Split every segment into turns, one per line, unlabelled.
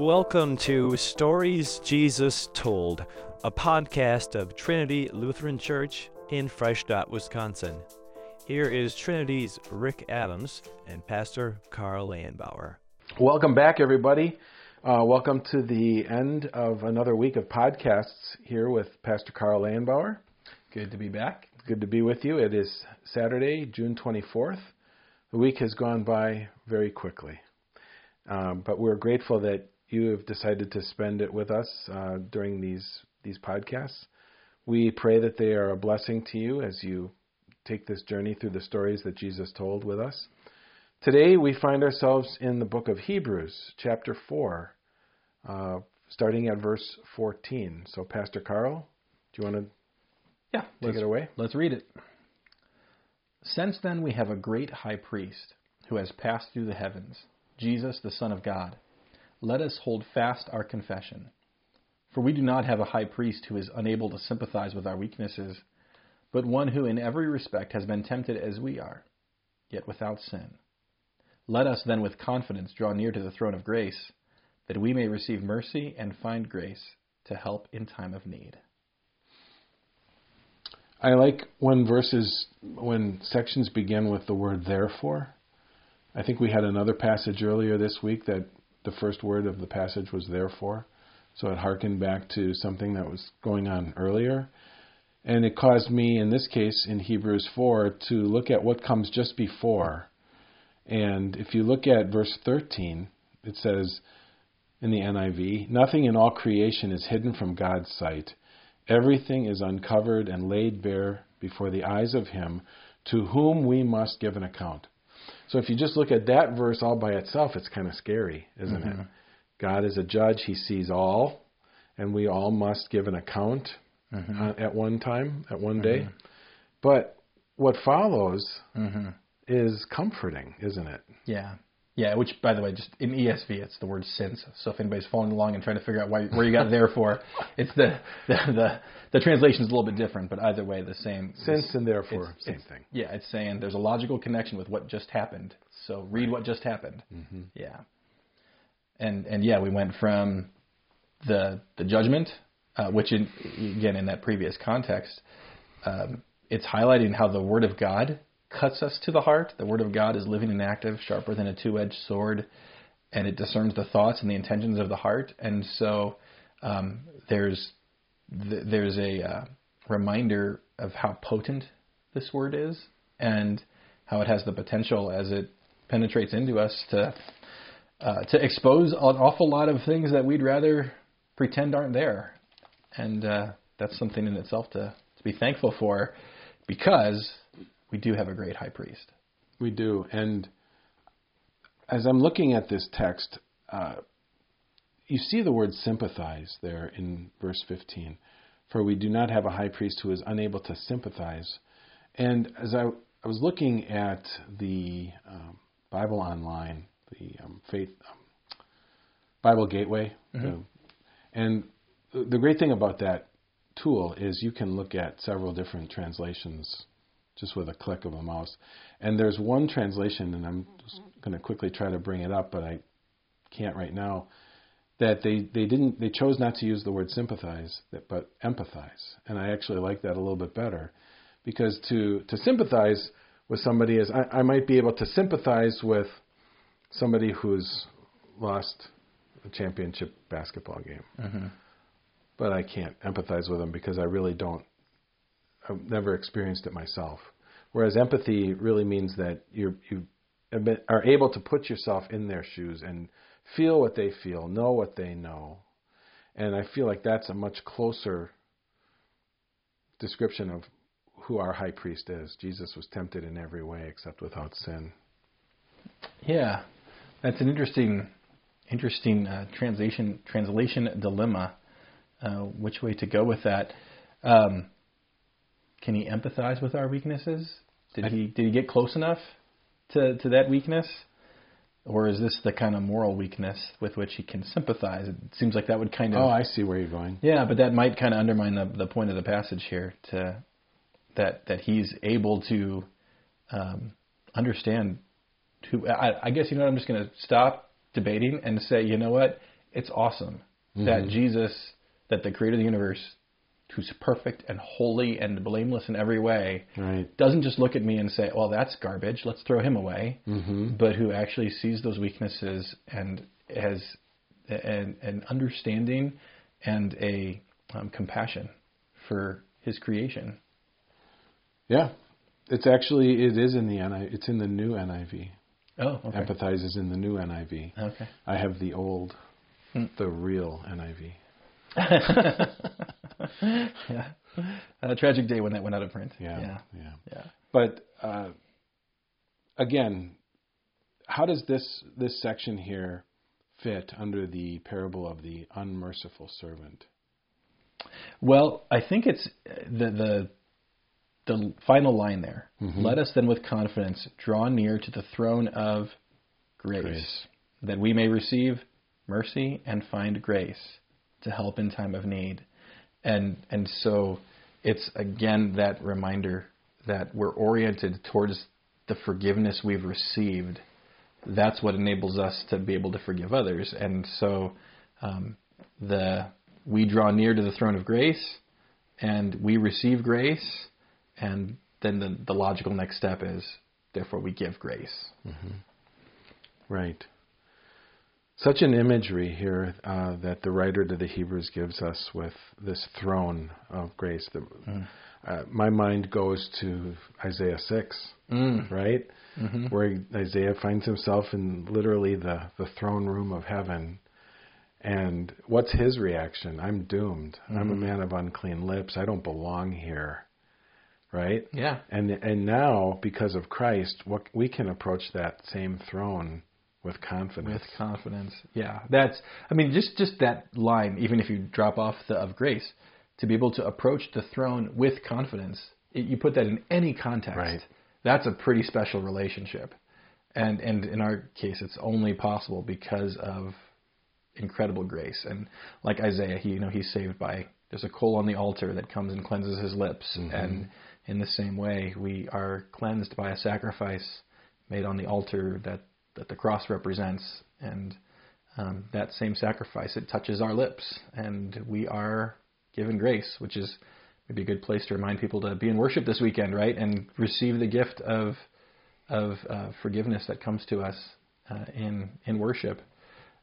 Welcome to Stories Jesus Told, a podcast of Trinity Lutheran Church in Freistadt, Wisconsin. Here is Trinity's Rick Adams and Pastor Carl Landbauer.
Welcome back, everybody. Uh, welcome to the end of another week of podcasts here with Pastor Carl Landbauer.
Good to be back.
Good to be with you. It is Saturday, June 24th. The week has gone by very quickly. Um, but we're grateful that you have decided to spend it with us uh, during these these podcasts. We pray that they are a blessing to you as you take this journey through the stories that Jesus told with us. Today we find ourselves in the book of Hebrews, chapter four, uh, starting at verse 14. So, Pastor Carl, do you want to
Yeah,
take it away?
let's read it. Since then we have a great high priest who has passed through the heavens, Jesus, the Son of God. Let us hold fast our confession. For we do not have a high priest who is unable to sympathize with our weaknesses, but one who in every respect has been tempted as we are, yet without sin. Let us then with confidence draw near to the throne of grace, that we may receive mercy and find grace to help in time of need.
I like when verses, when sections begin with the word therefore. I think we had another passage earlier this week that the first word of the passage was therefore. So it harkened back to something that was going on earlier. And it caused me, in this case, in Hebrews 4, to look at what comes just before. And if you look at verse 13, it says in the NIV, Nothing in all creation is hidden from God's sight. Everything is uncovered and laid bare before the eyes of Him to whom we must give an account. So if you just look at that verse all by itself, it's kind of scary, isn't
Mm-hmm.
it? God is a judge, He sees all, and we all must give an account
Mm-hmm.
uh, at one time, at one day. But what follows
Mm-hmm.
is comforting, isn't it?
Yeah. Yeah, which, by the way, just in ESV, it's the word since. So if anybody's following along and trying to figure out why, where you got there for, it's the, the, the, the translation's a little bit different, but either way, the same.
Since and therefore,
it's-
same
it's-
thing.
Yeah, it's saying there's a logical connection with what just happened. So read what just happened.
Mm-hmm.
Yeah. And, and yeah, we went from the, the judgment, uh, which in, again, in that previous context, um, it's highlighting how the Word of God cuts us to the heart. The Word of God is living and active, sharper than a two edged sword, and it discerns the thoughts and the intentions of the heart. And so um, there's, th- there's a uh, reminder of how potent this Word is and how it has the potential as it penetrates into us to, uh, to expose an awful lot of things that we'd rather pretend aren't there. And uh, that's something in itself to, to be thankful for because we do have a great high priest.
We do. And as I'm looking at this text, uh, you see the word sympathize there in verse 15. For we do not have a high priest who is unable to sympathize. And as I, I was looking at the um, Bible Online, the um, Faith um, Bible Gateway, the- and the the great thing about that tool is you can look at several different translations just with a click of a mouse. And there's one translation, and I'm just going to quickly try to bring it up, but I can't right now. That they, they didn't they chose not to use the word sympathize, but empathize, and I actually like that a little bit better, because to to sympathize with somebody is I, I might be able to sympathize with somebody who's lost a championship basketball game, mm-hmm. but I can't empathize with them because I really don't I've never experienced it myself. Whereas empathy really means that you you are able to put yourself in their shoes and feel what they feel, know what they know, and I feel like that's a much closer description of who our high priest is. Jesus was tempted in every way except without sin.
Yeah, that's an interesting, interesting uh, translation translation dilemma. Uh, which way to go with that? Um, can he empathize with our weaknesses? Did he did he get close enough to to that weakness, or is this the kind of moral weakness with which he can sympathize? It seems like that would kind of
Oh, I see where you're going.
Yeah, but that might kind of undermine the the point of the passage here to that that he's able to um, understand who. I, I guess you know what, I'm just going to stop debating and say, you know what, it's awesome that Jesus, that the creator of the universe, who's perfect and holy and blameless in every way,
Right.
doesn't just look at me and say, well, that's garbage, let's throw him away,
Mm-hmm.
but who actually sees those weaknesses and has an, an understanding and a um, compassion for his creation.
Yeah. It's actually it is in the NI it's in the new NIV.
Oh, okay.
Empathize is in the new NIV.
Okay.
I have the old
Hmm.
the real NIV.
Yeah. A tragic day when that went out of print.
Yeah.
Yeah.
Yeah.
Yeah.
But uh, again, how does this this section here fit under the parable of the unmerciful servant?
Well, I think it's uh, the the the final line there.
Mhm.
Let us then with confidence draw near to the throne of grace,
Grace.
that we may receive mercy and find grace to help in time of need. And and so it's again that reminder that we're oriented towards the forgiveness we've received. That's what enables us to be able to forgive others. And so um, the we draw near to the throne of grace and we receive grace and then the, the logical next step is therefore we give grace.
Right. Such an imagery here uh, that the writer to the Hebrews gives us with this throne of grace. The, uh, my mind goes to Isaiah 6,
Mm.
right?
hmm
Where Isaiah finds himself in literally the, the throne room of heaven. And what's his reaction? I'm doomed. I'm a man of unclean lips. I don't belong here. Right?
Yeah.
And and now because of Christ, what we can approach that same throne with confidence.
With confidence. Yeah. That's I mean just just that line even if you drop off the of grace to be able to approach the throne with confidence. It, you put that in any context.
Right.
That's a pretty special relationship. And and in our case it's only possible because of incredible grace. And like Isaiah, he you know he's saved by there's a coal on the altar that comes and cleanses his lips. Mm-hmm. And in the same way, we are cleansed by a sacrifice made on the altar that that the cross represents. And um, that same sacrifice it touches our lips, and we are given grace, which is maybe a good place to remind people to be in worship this weekend, right? And receive the gift of of uh, forgiveness that comes to us uh, in in worship,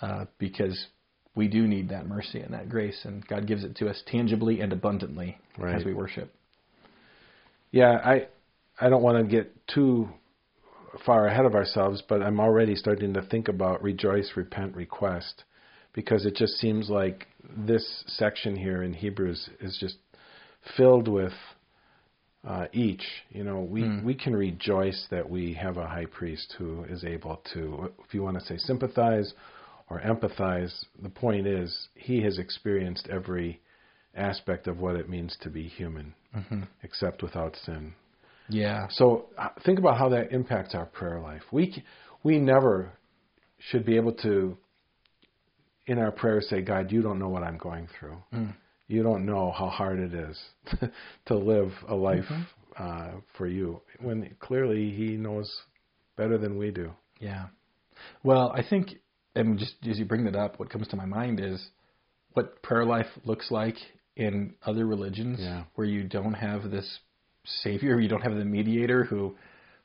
uh, because we do need that mercy and that grace, and God gives it to us tangibly and abundantly as we worship.
Yeah, I I don't want to get too far ahead of ourselves, but I'm already starting to think about rejoice, repent, request, because it just seems like this section here in Hebrews is just filled with uh, each. You know, we
Hmm.
we can rejoice that we have a high priest who is able to, if you want to say, sympathize or empathize. The point is, he has experienced every aspect of what it means to be human,
Mm-hmm.
except without sin.
Yeah.
So uh, think about how that impacts our prayer life. We we never should be able to, in our prayers, say, "God, you don't know what I'm going through.
Mm.
You don't know how hard it is to live a life
Mhm.
uh, for you." When clearly He knows better than we do.
Yeah. Well, I think, and just as you bring that up, what comes to my mind is what prayer life looks like in other religions
Yeah.
where you don't have this savior, you don't have the mediator who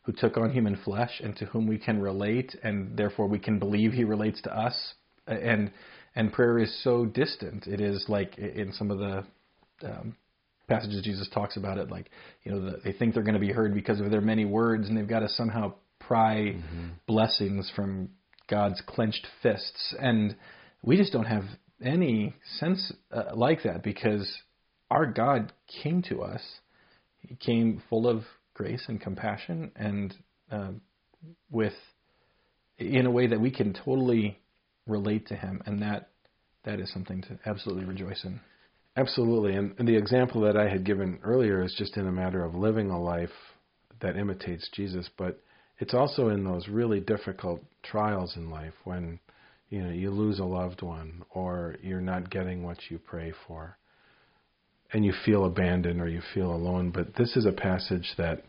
who took on human flesh and to whom we can relate and therefore we can believe he relates to us. And and prayer is so distant. It is like in some of the um, passages Jesus talks about it like you know the, they think they're going to be heard because of their many words and they've got to somehow pry blessings from God's clenched fists. And we just don't have any sense uh, like that because our God came to us came full of grace and compassion and uh, with in a way that we can totally relate to him and that that is something to absolutely rejoice in
Absolutely. And, and the example that I had given earlier is just in a matter of living a life that imitates Jesus, but it's also in those really difficult trials in life when you know you lose a loved one or you're not getting what you pray for and you feel abandoned or you feel alone, but this is a passage that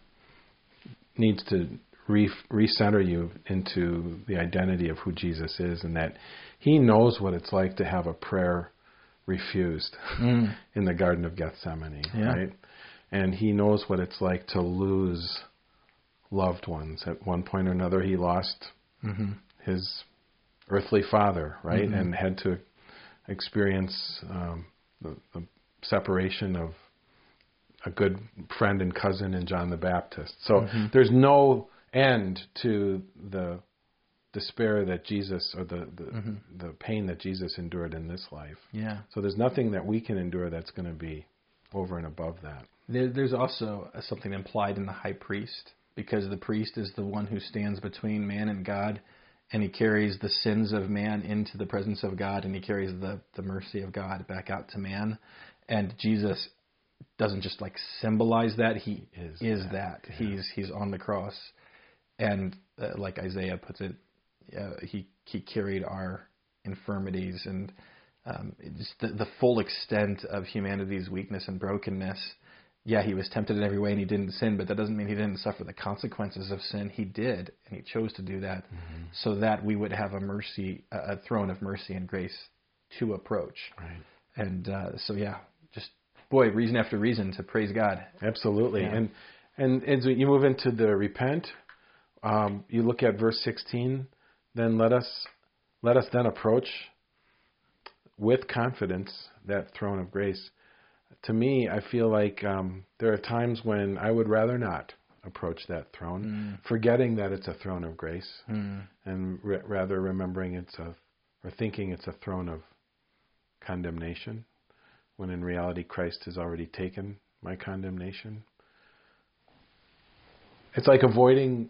needs to re- recenter you into the identity of who Jesus is and that he knows what it's like to have a prayer refused
Mm.
in the Garden of Gethsemane,
Yeah.
right? And he knows what it's like to lose loved ones. At one point or another, he lost
Mm-hmm.
his earthly father, right,
Mhm.
and had to experience um, the, the separation of a good friend and cousin in John the Baptist. So
Mhm.
there's no end to the despair that Jesus or the the,
Mhm.
the pain that Jesus endured in this life.
Yeah.
So there's nothing that we can endure that's going to be over and above that.
There, there's also something implied in the high priest because the priest is the one who stands between man and God, and he carries the sins of man into the presence of God, and he carries the the mercy of God back out to man. And Jesus doesn't just like symbolize that; he
Is
is
that,
that.
yeah.
He's he's on the cross, and uh, like Isaiah puts it, uh, he he carried our infirmities and um, it's the, the full extent of humanity's weakness and brokenness. Yeah, he was tempted in every way and he didn't sin, but that doesn't mean he didn't suffer the consequences of sin. He did, and he chose to do that so that we would have a mercy, a throne of mercy and grace to approach.
Right.
And uh, so, yeah, just boy, reason after reason to praise God.
Absolutely.
Yeah.
And and as you move into the repent, um, you look at verse 16. Then let us let us then approach with confidence that throne of grace. To me, I feel like um, there are times when I would rather not approach that throne, forgetting that it's a throne of grace,
Mm.
and re- rather remembering it's a or thinking it's a throne of condemnation, when in reality Christ has already taken my condemnation. It's like avoiding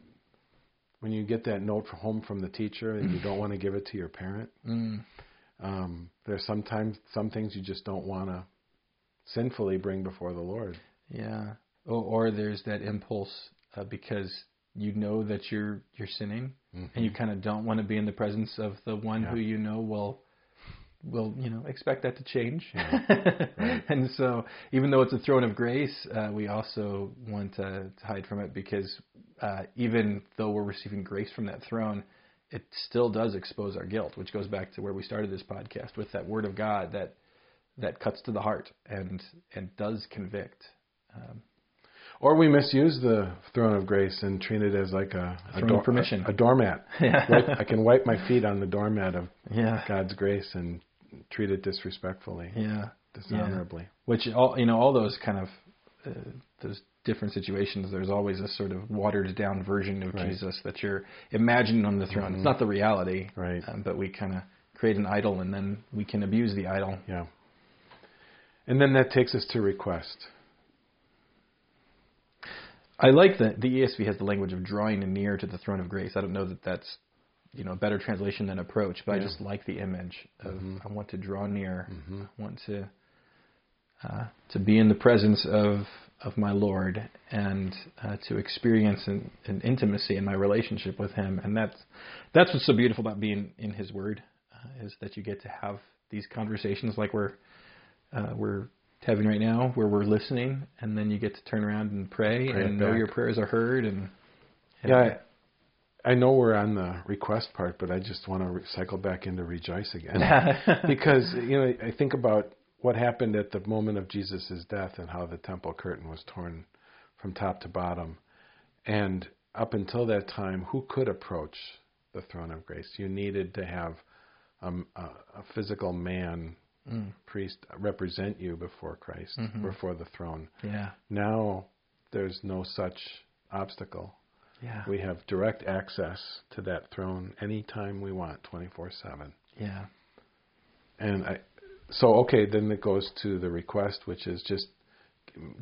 when you get that note from home from the teacher and you don't want to give it to your parent.
Mm.
Um, there's sometimes some things you just don't want to sinfully bring before the Lord.
Yeah. Or, or there's that impulse uh, because you know that you're you're sinning, and you kind of don't want to be in the presence of the one
Yeah.
who you know will will you know expect that to change.
Right.
and so, even though it's a throne of grace, uh, we also want to, to hide from it because uh, even though we're receiving grace from that throne, it still does expose our guilt, which goes back to where we started this podcast with that word of God that that cuts to the heart and and does convict. Um,
Or we misuse the throne of grace and treat it as like a, a, a, a doormat.
Yeah.
I can wipe my feet on the doormat of
yeah.
God's grace and treat it disrespectfully,
Yeah.
dishonorably.
Which all you know, all those kind of uh, those different situations. There's always a sort of watered down version of
Right.
Jesus that you're imagining on the throne. It's not the reality,
Right.
Um, but we kind of create an idol, and then we can abuse the idol.
Yeah. And then that takes us to request.
I like that the ESV has the language of drawing near to the throne of grace. I don't know that that's you know a better translation than approach, but I just like the image of
Mhm.
I want to draw near.
Mm-hmm.
I want to uh, to be in the presence of of my Lord and uh, to experience an, an intimacy in my relationship with Him, and that's that's what's so beautiful about being in His Word uh, is that you get to have these conversations like we're uh, we're having right now, where we're listening, and then you get to turn around and pray,
Pray
and know
back.
your prayers are heard, and, and
Yeah, I, I know we're on the request part, but I just want to re- cycle back into rejoice again. because, you know, I think about what happened at the moment of Jesus' death and how the temple curtain was torn from top to bottom. And up until that time, who could approach the throne of grace? You needed to have um, a, a physical man,
Mm,
priest, represent you before Christ,
Mhm.
before the throne.
yeah,
Now, there's no such obstacle.
Yeah,
We have direct access to that throne anytime we want, 24 7.
yeah,
And I, so, okay, then it goes to the request, which is just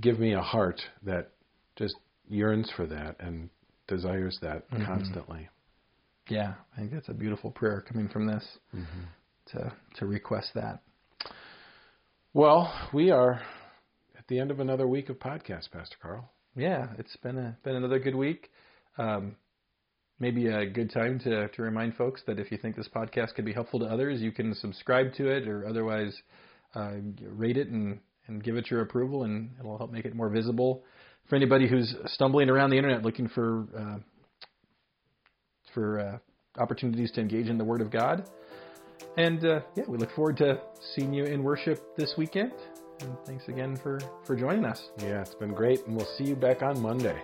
give me a heart that just yearns for that and desires that
Mhm.
constantly.
yeah. I think that's a beautiful prayer coming from this
Mm-hmm.
to to request that.
Well, we are at the end of another week of podcast, Pastor Carl.
Yeah, it's been a been another good week. Um, maybe a good time to to remind folks that if you think this podcast could be helpful to others, you can subscribe to it or otherwise uh, rate it and and give it your approval, and it'll help make it more visible for anybody who's stumbling around the internet looking for uh, for uh, opportunities to engage in the Word of God. And uh, yeah, we look forward to seeing you in worship this weekend. And thanks again for, for joining us.
Yeah, it's been great, and we'll see you back on Monday.